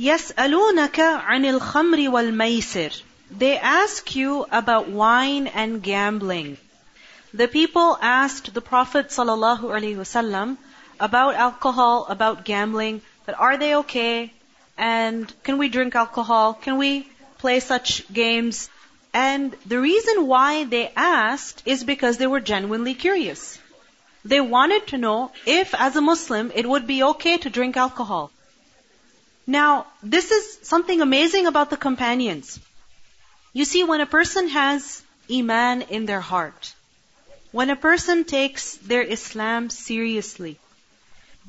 يسألونك عن الخمر والميسر. They ask you about wine and gambling. The people asked the Prophet ﷺ about alcohol, about gambling, that are they okay? And can we drink alcohol? Can we play such games? And the reason why they asked is because they were genuinely curious. They wanted to know if, as a Muslim, it would be okay to drink alcohol. Now, this is something amazing about the companions. You see, when a person has Iman in their heart, when a person takes their Islam seriously,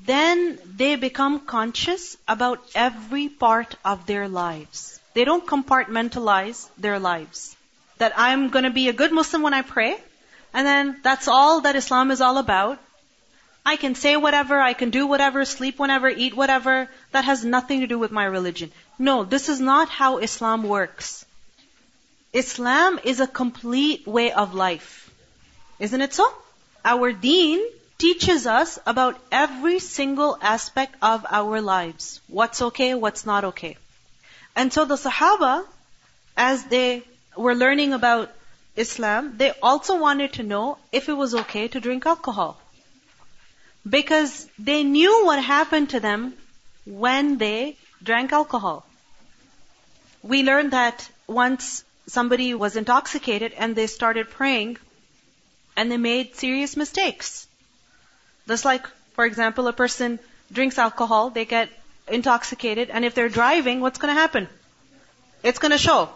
then they become conscious about every part of their lives. They don't compartmentalize their lives. That I'm gonna be a good Muslim when I pray, and then that's all that Islam is all about. I can say whatever, I can do whatever, sleep whenever, eat whatever. That has nothing to do with my religion. No, this is not how Islam works. Islam is a complete way of life. Isn't it so? Our deen teaches us about every single aspect of our lives. What's okay, what's not okay. And so the Sahaba, as they were learning about Islam, they also wanted to know if it was okay to drink alcohol. Because they knew what happened to them when they drank alcohol. We learned that once somebody was intoxicated and they started praying, and they made serious mistakes. Just like, for example, a person drinks alcohol, they get intoxicated, and if they're driving, what's to happen? It's to show,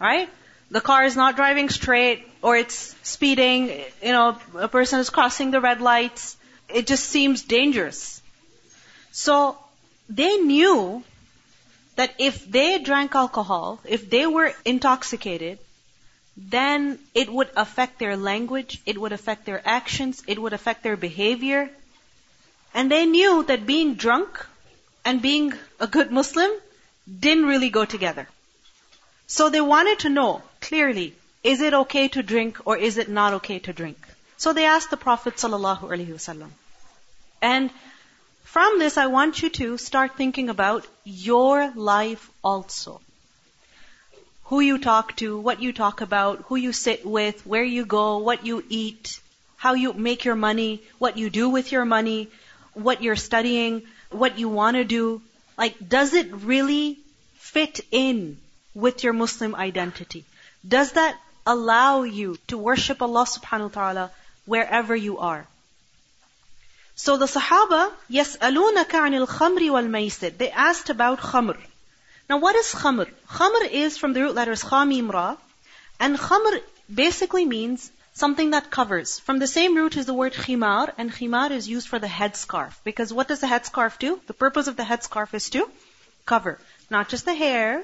right? The car is not driving straight, or it's speeding, you know, a person is crossing the red lights. It just seems dangerous. So, they knew that if they drank alcohol, if they were intoxicated, then it would affect their language, it would affect their actions, it would affect their behavior. And they knew that being drunk and being a good Muslim didn't really go together. So they wanted to know clearly, is it okay to drink or is it not okay to drink? So they asked the Prophet ﷺ. And from this, I want you to start thinking about your life also who you talk to, what you talk about, who you sit with, where you go, what you eat, how you make your money, what you do with your money, what you're studying, what you want to do. Like, does it really fit in with your Muslim identity? Does that allow you to worship Allah subhanahu wa ta'ala wherever you are? So the Sahaba, يَسْأَلُونَكَ عَنِ الْخَمْرِ وَالْمَيْسِرِ They asked about khamr. Now what is khamr? Khamr is from the root letters khamim ra, and khamr basically means something that covers. From the same root is the word khimar, and khimar is used for the headscarf. Because what does the headscarf do? The purpose of the headscarf is to cover. Not just the hair,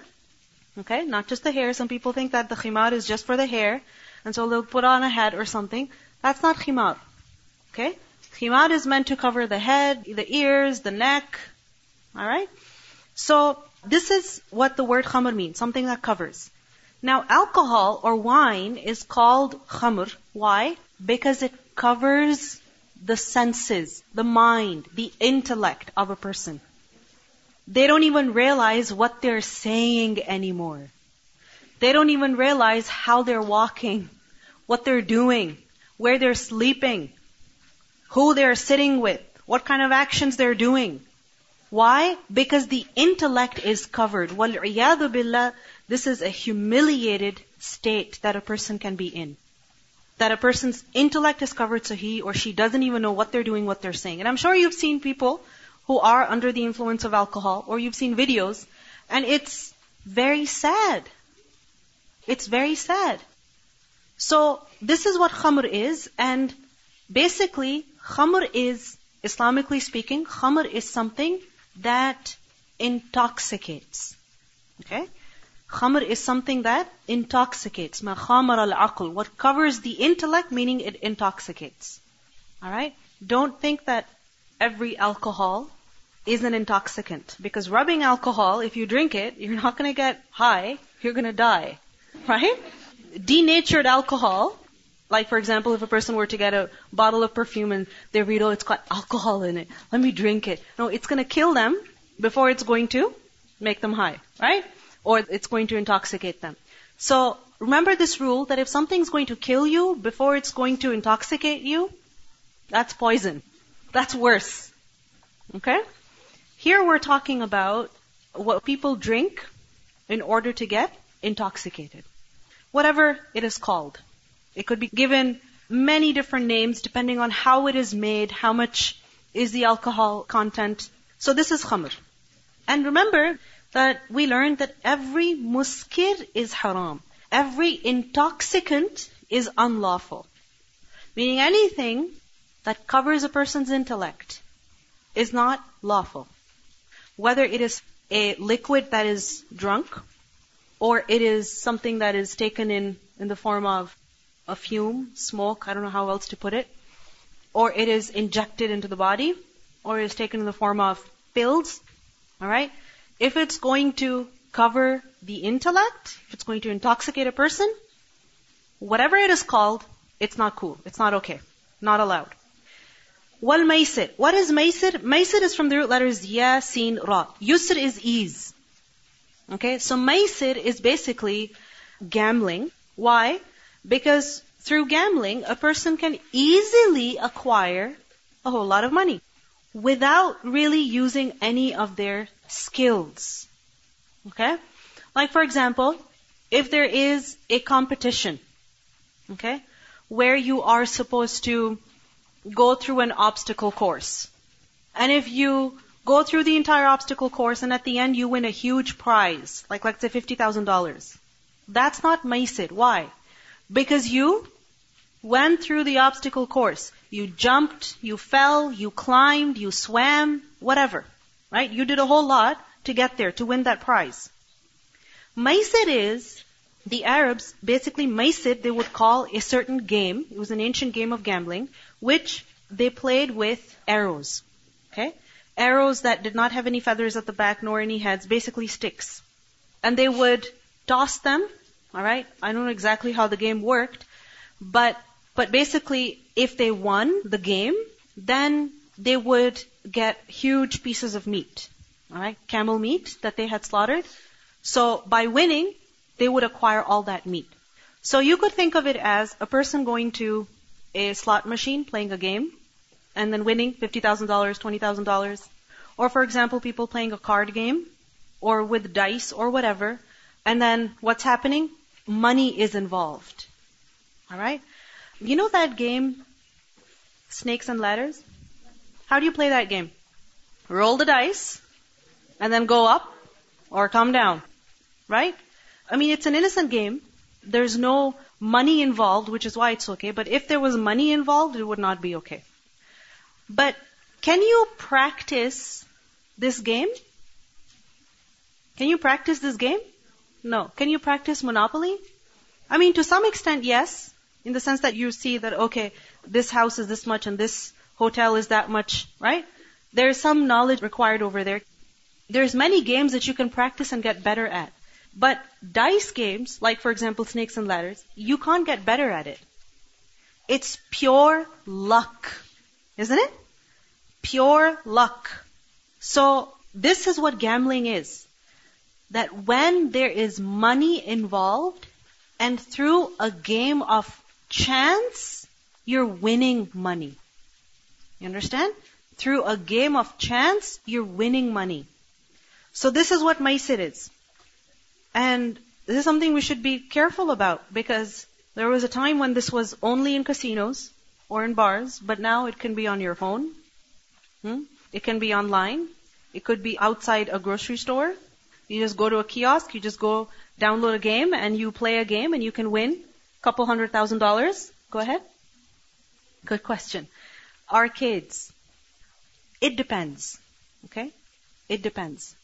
okay? Not just the hair. Some people think that the khimar is just for the hair, and so they'll put on a hat or something. That's not khimar. Okay? Khimar is meant to cover the head, the ears, the neck. Alright? So, this is what the word khamr means, something that covers. Now, alcohol or wine is called khamr. Why? Because it covers the senses, the mind, the intellect of a person. They don't even realize what they're saying anymore. They don't even realize how they're walking, what they're doing, where they're sleeping, who they're sitting with, what kind of actions they're doing. Why? Because the intellect is covered. وَالْعِيَاذُ billah, this is a humiliated state that a person can be in. That a person's intellect is covered so he or she doesn't even know what they're doing, what they're saying. And I'm sure you've seen people who are under the influence of alcohol, or you've seen videos, and it's very sad. It's very sad. So, this is what khamr is, and basically, khamr is, Islamically speaking, khamr is something that intoxicates. Okay? Khamr is something that intoxicates. Ma khamar al-aql. What covers the intellect, meaning it intoxicates. Alright? Don't think that every alcohol is an intoxicant. Because rubbing alcohol, if you drink it, you're not gonna get high, you're gonna die. Right? Denatured alcohol, like for example, if a person were to get a bottle of perfume and they read, oh, it's got alcohol in it. Let me drink it. No, it's going to kill them before it's going to make them high, right? Or it's going to intoxicate them. So remember this rule that if something's going to kill you before it's going to intoxicate you, that's poison. That's worse. Okay? Here we're talking about what people drink in order to get intoxicated. Whatever it is called. It could be given many different names depending on how it is made, how much is the alcohol content. So this is khamr. And remember that we learned that every muskir is haram. Every intoxicant is unlawful. Meaning anything that covers a person's intellect is not lawful. Whether it is a liquid that is drunk, or it is something that is taken in, in the form of a fume, smoke, I don't know how else to put it, or it is injected into the body, or is taken in the form of pills, alright? If it's going to cover the intellect, if it's going to intoxicate a person, whatever it is called, it's not cool. It's not okay. Not allowed. Wal maisir. What is maisir? Maisir is from the root letters ya, sin, ra. Yusr is ease. Okay, so maisir is basically gambling. Why? Because through gambling, a person can easily acquire a whole lot of money without really using any of their skills. Okay? Like for example, if there is a competition, okay, where you are supposed to go through an obstacle course. And if you go through the entire obstacle course and at the end you win a huge prize, like let's say $50,000, that's not maisir. Why? Because you went through the obstacle course. You jumped, you fell, you climbed, you swam, whatever. Right? You did a whole lot to get there, to win that prize. Maisir is, the Arabs, basically Maisir, they would call a certain game, it was an ancient game of gambling, which they played with arrows. Okay? Arrows that did not have any feathers at the back nor any heads, basically sticks. And they would toss them, alright? I don't know exactly how the game worked, but, but basically, if they won the game, then they would get huge pieces of meat. Alright? Camel meat that they had slaughtered. So by winning, they would acquire all that meat. So you could think of it as a person going to a slot machine playing a game and then winning $50,000, $20,000. Or for example, people playing a card game or with dice or whatever. And then what's happening? Money is involved. Alright? You know that game, Snakes and Ladders? How do you play that game? Roll the dice and then go up or come down. Right? I mean, it's an innocent game. There's no money involved, which is why it's okay. But if there was money involved, it would not be okay. But can you practice this game? Can you practice this game? No. Can you practice Monopoly? I mean, to some extent, yes. In the sense that you see that, okay, this house is this much and this hotel is that much, right? There is some knowledge required over there. There's many games that you can practice and get better at. But dice games, like for example snakes and ladders, you can't get better at it. It's pure luck. Isn't it? Pure luck. So this is what gambling is. That when there is money involved and through a game of chance, you're winning money. You understand? Through a game of chance, you're winning money. So this is what Maisir is. And this is something we should be careful about because there was a time when this was only in casinos or in bars, but now it can be on your phone. Hmm? It can be online. It could be outside a grocery store. You just go to a kiosk, you just go download a game and you play a game and you can win a couple hundred thousand dollars. Go ahead. Good question. Arcades. It depends. Okay? It depends.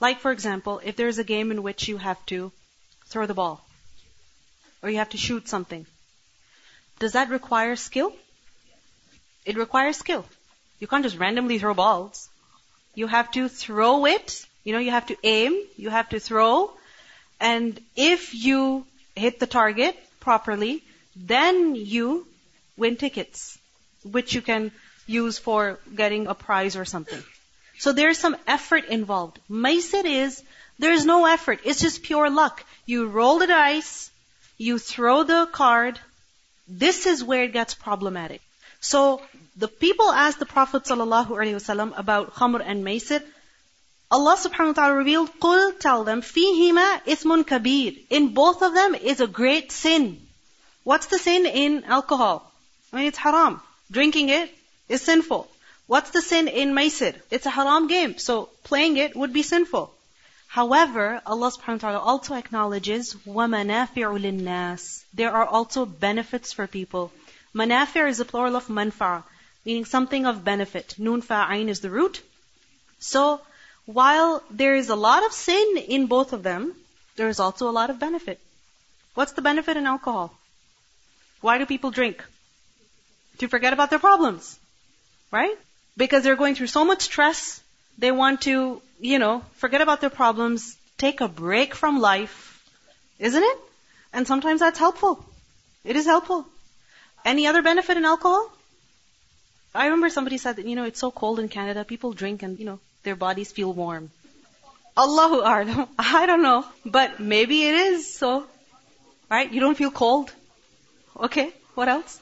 Like, for example, if there's a game in which you have to throw the ball, or you have to shoot something, does that require skill? It requires skill. You can't just randomly throw balls. You have to throw it, you know, you have to aim, you have to throw, and if you hit the target properly, then you win tickets, which you can use for getting a prize or something. So there's some effort involved. Maisir is, there's no effort. It's just pure luck. You roll the dice, you throw the card. This is where it gets problematic. So the people asked the Prophet ﷺ about khamr and maisir. Allah subhanahu wa ta'ala revealed, قُلْ tell them, فِيهِمَا إِثْمٌ كَبِيرٌ In both of them is a great sin. What's the sin in alcohol? I mean, it's haram. Drinking it is sinful. What's the sin in maisir? It's a haram game, so playing it would be sinful. However, Allah subhanahu wa ta'ala also acknowledges وَمَنَافِعُ لِلنَّاسِ There are also benefits for people. Manafir is a plural of manfa, meaning something of benefit. Nun fa'ain is the root. So, while there is a lot of sin in both of them, there is also a lot of benefit. What's the benefit in alcohol? Why do people drink? To forget about their problems. Right? Because they're going through so much stress, they want to, you know, forget about their problems, take a break from life. Isn't it? And sometimes that's helpful. It is helpful. Any other benefit in alcohol? I remember somebody said that, you know, it's so cold in Canada, people drink and, you know, their bodies feel warm. Allahu A'lam. I don't know. But maybe it is so. Right? You don't feel cold. Okay. What else?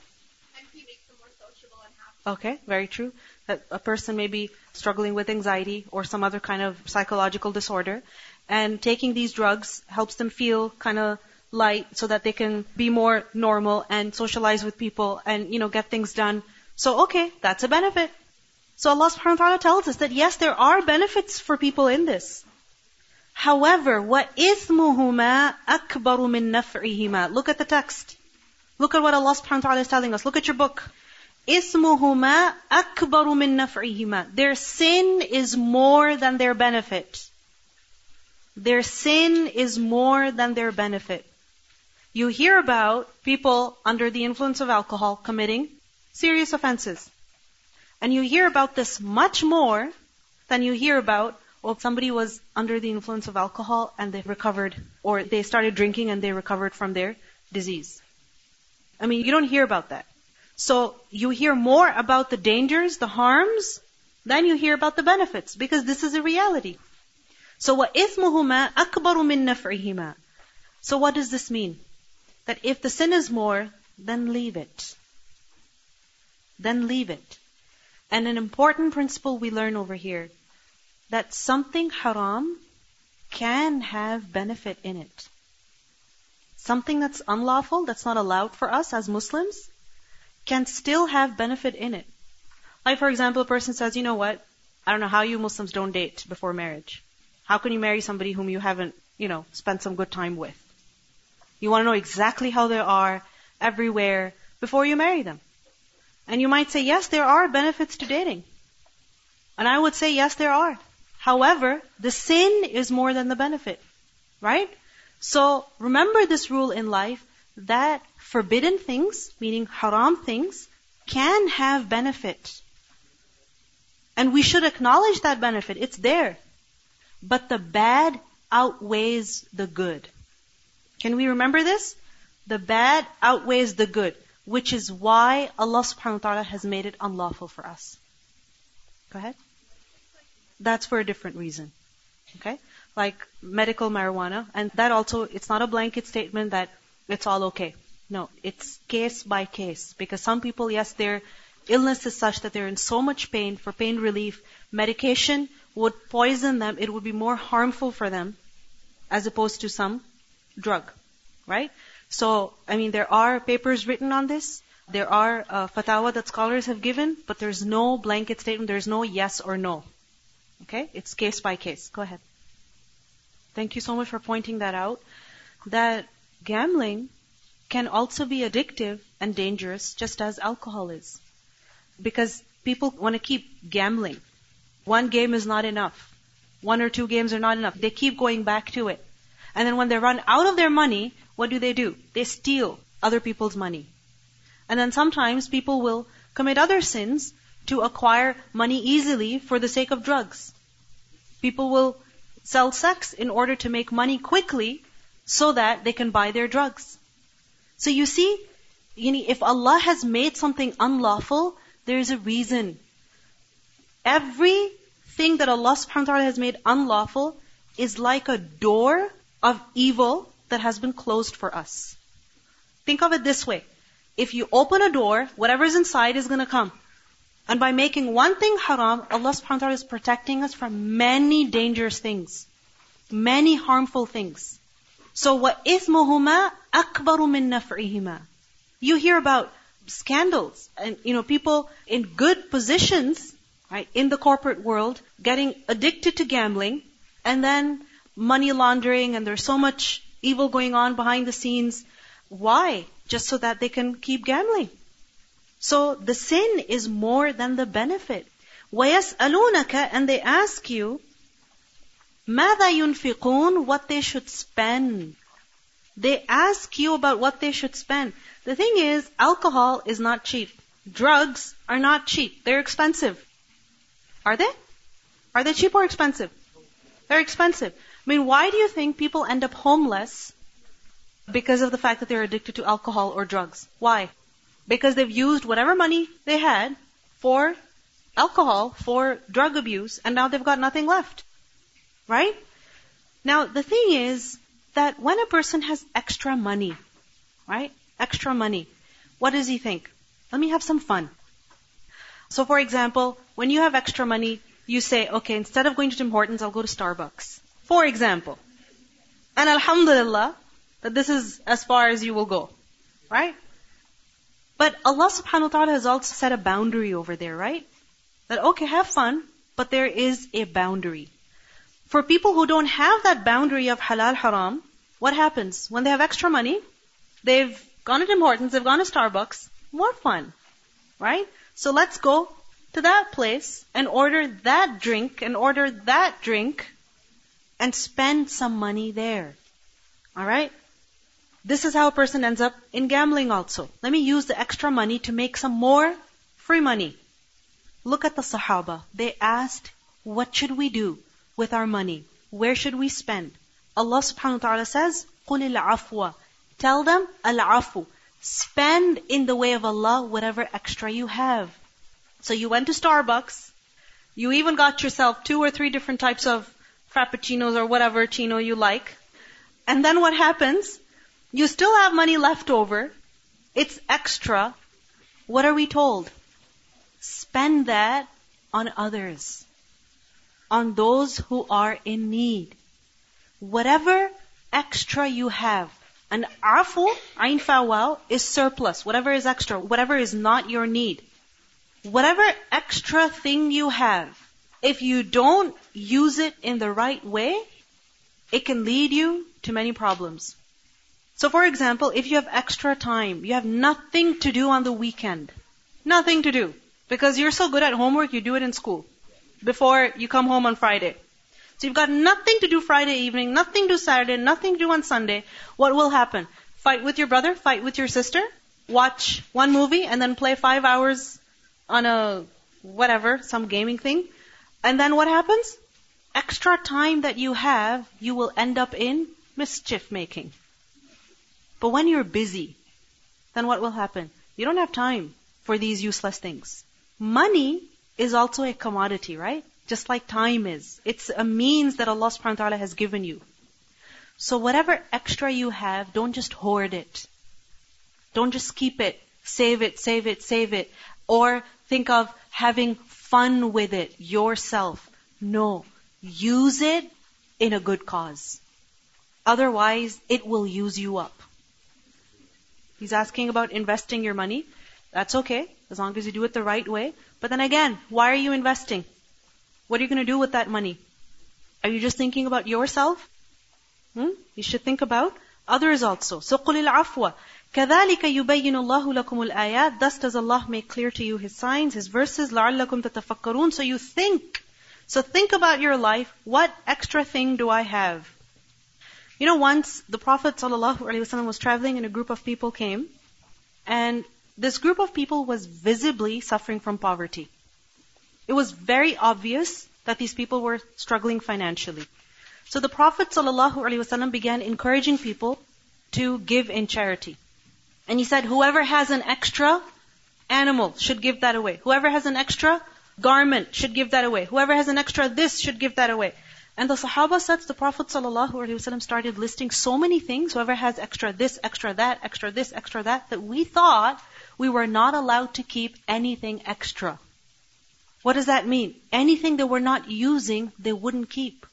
Okay, very true. That a person may be struggling with anxiety or some other kind of psychological disorder, and taking these drugs helps them feel kind of light so that they can be more normal and socialize with people and, you know, get things done. So, okay, that's a benefit. So Allah subhanahu wa ta'ala tells us that yes, there are benefits for people in this. However, what ismuhuma akbaru min naf'ihima. Look at the text. Look at what Allah subhanahu wa ta'ala is telling us. Look at your book. Ismuhuma akbaru min naf'ihima. Their sin is more than their benefit. Their sin is more than their benefit. You hear about people under the influence of alcohol committing serious offenses. And you hear about this much more than you hear about, well, somebody was under the influence of alcohol and they recovered, or they started drinking and they recovered from their disease. I mean, you don't hear about that. So you hear more about the dangers, the harms, than you hear about the benefits, because this is a reality. So وَإِثْمُهُمَا أَكْبَرُ مِن نَفْعِهِمَا So what does this mean? That if the sin is more, then leave it. Then leave it. And an important principle we learn over here, that something haram can have benefit in it. Something that's unlawful, that's not allowed for us as Muslims, can still have benefit in it. Like for example, a person says, you know what? I don't know how you Muslims don't date before marriage. How can you marry somebody whom you haven't, you know, spent some good time with? You want to know exactly how they are everywhere before you marry them. And you might say, yes, there are benefits to dating. And I would say, yes, there are. However, the sin is more than the benefit. Right? So remember this rule in life that forbidden things, meaning haram things, can have benefit. And we should acknowledge that benefit. It's there. But the bad outweighs the good. Can we remember this? The bad outweighs the good, which is why Allah subhanahu wa ta'ala has made it unlawful for us. Go ahead. That's for a different reason. Okay? Like medical marijuana, and that also, it's not a blanket statement that it's all okay. No, it's case by case. Because some people, yes, their illness is such that they're in so much pain, for pain relief, medication would poison them, it would be more harmful for them as opposed to some drug, right? So, I mean, there are papers written on this. There are uh, that scholars have given, but there's no blanket statement. There's no yes or no. Okay? It's case by case. Go ahead. Thank you so much for pointing that out. That gambling can also be addictive and dangerous just as alcohol is. Because people want to keep gambling. One game is not enough. One or two games are not enough. They keep going back to it. And then when they run out of their money, what do they do? They steal other people's money. And then sometimes people will commit other sins to acquire money easily for the sake of drugs. People will sell sex in order to make money quickly so that they can buy their drugs. So you see, if Allah has made something unlawful, there is a reason. Everything that Allah subhanahu wa ta'ala has made unlawful is like a door of evil that has been closed for us. Think of it this way. If you open a door, whatever's inside is gonna come. And by making one thing haram, Allah subhanahu wa ta'ala is protecting us from many dangerous things. Many harmful things. So وَإِثْمُهُمَا أَكْبَرُ مِن نَفْعِهِمَا You hear about scandals and, you know, people in good positions, right, in the corporate world, getting addicted to gambling, and then money laundering, and there's so much evil going on behind the scenes. Why? Just so that they can keep gambling. So the sin is more than the benefit. وَيَسْأَلُونَكَ And they ask you, مَاذَا يُنْفِقُونَ What they should spend. They ask you about what they should spend. The thing is, alcohol is not cheap. Drugs are not cheap. They're expensive. Are they? Are they cheap or expensive? They're expensive. I mean, why do you think people end up homeless because of the fact that they're addicted to alcohol or drugs? Why? Because they've used whatever money they had for alcohol, for drug abuse, and now they've got nothing left. Right? Now, the thing is that when a person has extra money, right? Extra money, what does he think? Let me have some fun. So for example, when you have extra money, you say, okay, instead of going to Tim Hortons, I'll go to Starbucks. For example. And alhamdulillah, that this is as far as you will go. Right? But Allah subhanahu wa ta'ala has also set a boundary over there, right? That okay, have fun, but there is a boundary. For people who don't have that boundary of halal haram, what happens? When they have extra money, they've gone to Tim Hortons, they've gone to Starbucks, more fun. Right? So let's go to that place and order that drink and order that drink and spend some money there. Alright? This is how a person ends up in gambling also. Let me use the extra money to make some more free money. Look at the Sahaba. They asked, what should we do with our money? Where should we spend? Allah subhanahu wa ta'ala says, قُلِ الْعَفْوَ Tell them, al-afu. Spend in the way of Allah whatever extra you have. So you went to Starbucks, you even got yourself two or three different types of frappuccinos or whatever chino you like. And then what happens? You still have money left over. It's extra. What are we told? Spend that on others. On those who are in need. Whatever extra you have. an afu, ain fawal, is surplus. Whatever is extra. Whatever is not your need. Whatever extra thing you have, if you don't use it in the right way, it can lead you to many problems. So for example, if you have extra time, you have nothing to do on the weekend. Nothing to do. Because you're so good at homework, you do it in school. Before you come home on Friday. So you've got nothing to do Friday evening, nothing to do Saturday, nothing to do on Sunday. What will happen? Fight with your brother, fight with your sister, watch one movie, and then play five hours on a whatever, some gaming thing. And then what happens? Extra time that you have, you will end up in mischief making. But when you're busy, then what will happen? You don't have time for these useless things. Money is also a commodity, right? Just like time is. It's a means that Allah subhanahu wa ta'ala has given you. So whatever extra you have, don't just hoard it. Don't just keep it. Save it, save it, save it. Or think of having fun with it yourself. No Use it in a good cause. Otherwise, it will use you up. He's asking about investing your money. That's okay, as long as you do it the right way. But then again, why are you investing? What are you going to do with that money? Are you just thinking about yourself? Hmm? You should think about others also. So قُلِ الْعَفْوَ كَذَلِكَ يُبَيِّنُ اللَّهُ لَكُمُ الْآيَاتِ Thus does Allah make clear to you His signs, His verses, لَعَلَّكُمْ تَتَفَكَّرُونَ So you think. so think about your life. What extra thing do I have? You know, once the Prophet ﷺ was traveling and a group of people came, and this group of people was visibly suffering from poverty. It was very obvious that these people were struggling financially. So the Prophet ﷺ began encouraging people to give in charity. And he said, whoever has an extra animal should give that away. Whoever has an extra garment should give that away. Whoever has an extra this should give that away. And the Sahaba said the Prophet ﷺ started listing so many things, whoever has extra this, extra that, extra this, extra that, that we thought we were not allowed to keep anything extra. What does that mean? Anything that we're not using, they wouldn't keep.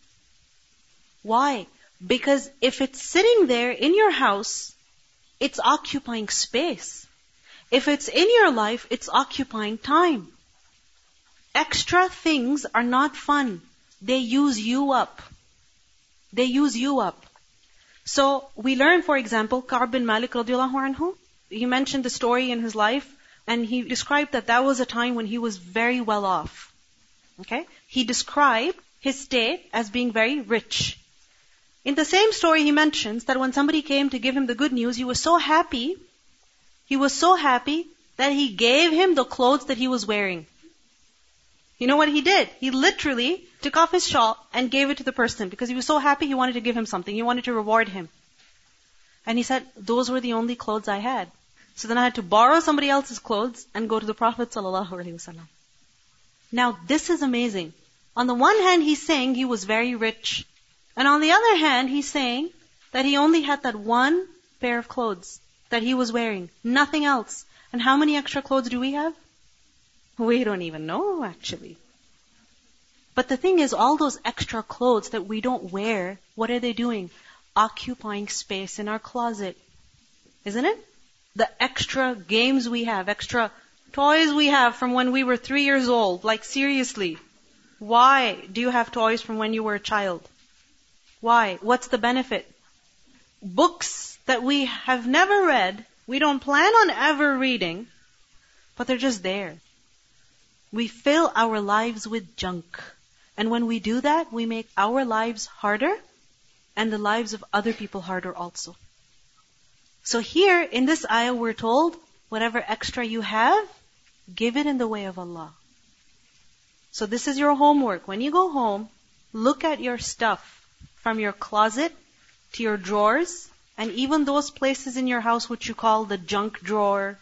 Why? Because if it's sitting there in your house, it's occupying space. If it's in your life, it's occupying time. Extra things are not fun. They use you up. They use you up. So we learn, for example, Ka'b bin Malik radiallahu anhu, he mentioned the story in his life, and he described that that was a time when he was very well off. Okay? He described his state as being very rich. In the same story, he mentions that when somebody came to give him the good news, he was so happy, he was so happy that he gave him the clothes that he was wearing. You know what he did? He literally took off his shawl and gave it to the person because he was so happy he wanted to give him something. He wanted to reward him. And he said, those were the only clothes I had. So then I had to borrow somebody else's clothes and go to the Prophet ﷺ. Now this is amazing. On the one hand, he's saying he was very rich. And on the other hand, he's saying that he only had that one pair of clothes that he was wearing. Nothing else. And how many extra clothes do we have? We don't even know, actually. But the thing is, all those extra clothes that we don't wear, what are they doing? Occupying space in our closet. Isn't it? The extra games we have, extra toys we have from when we were three years old. Like seriously. Why do you have toys from when you were a child? Why? What's the benefit? Books that we have never read, we don't plan on ever reading, but they're just there. We fill our lives with junk. And when we do that, we make our lives harder and the lives of other people harder also. So here in this ayah we're told, whatever extra you have, give it in the way of Allah. So this is your homework. When you go home, look at your stuff from your closet to your drawers, and even those places in your house which you call the junk drawer,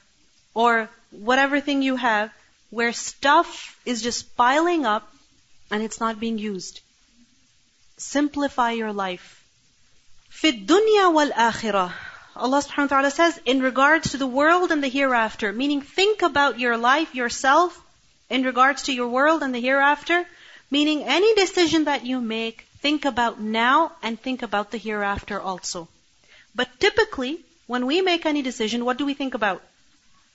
or whatever thing you have, where stuff is just piling up and it's not being used. Simplify your life. Fit dunya wal akhirah. Allah subhanahu wa ta'ala says, in regards to the world and the hereafter, meaning think about your life, yourself, in regards to your world and the hereafter, meaning any decision that you make, think about now and think about the hereafter also. But typically, when we make any decision, what do we think about?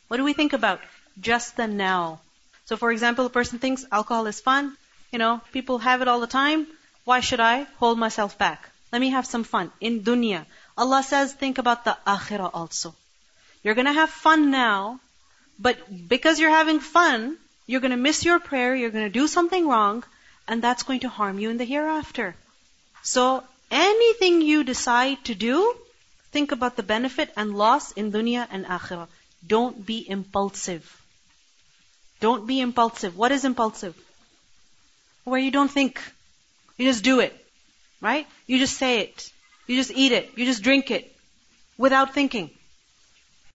What do we think about? Just the now. So for example, a person thinks alcohol is fun, you know, people have it all the time. Why should I hold myself back? Let me have some fun. In dunya. Allah says, think about the akhirah also. You're gonna have fun now, but because you're having fun, you're gonna miss your prayer, you're gonna do something wrong, and that's going to harm you in the hereafter. So anything you decide to do, think about the benefit and loss in dunya and akhirah. Don't be impulsive. Don't be impulsive. What is impulsive? Where you don't think. You just do it. Right? You just say it. You just eat it. You just drink it. Without thinking.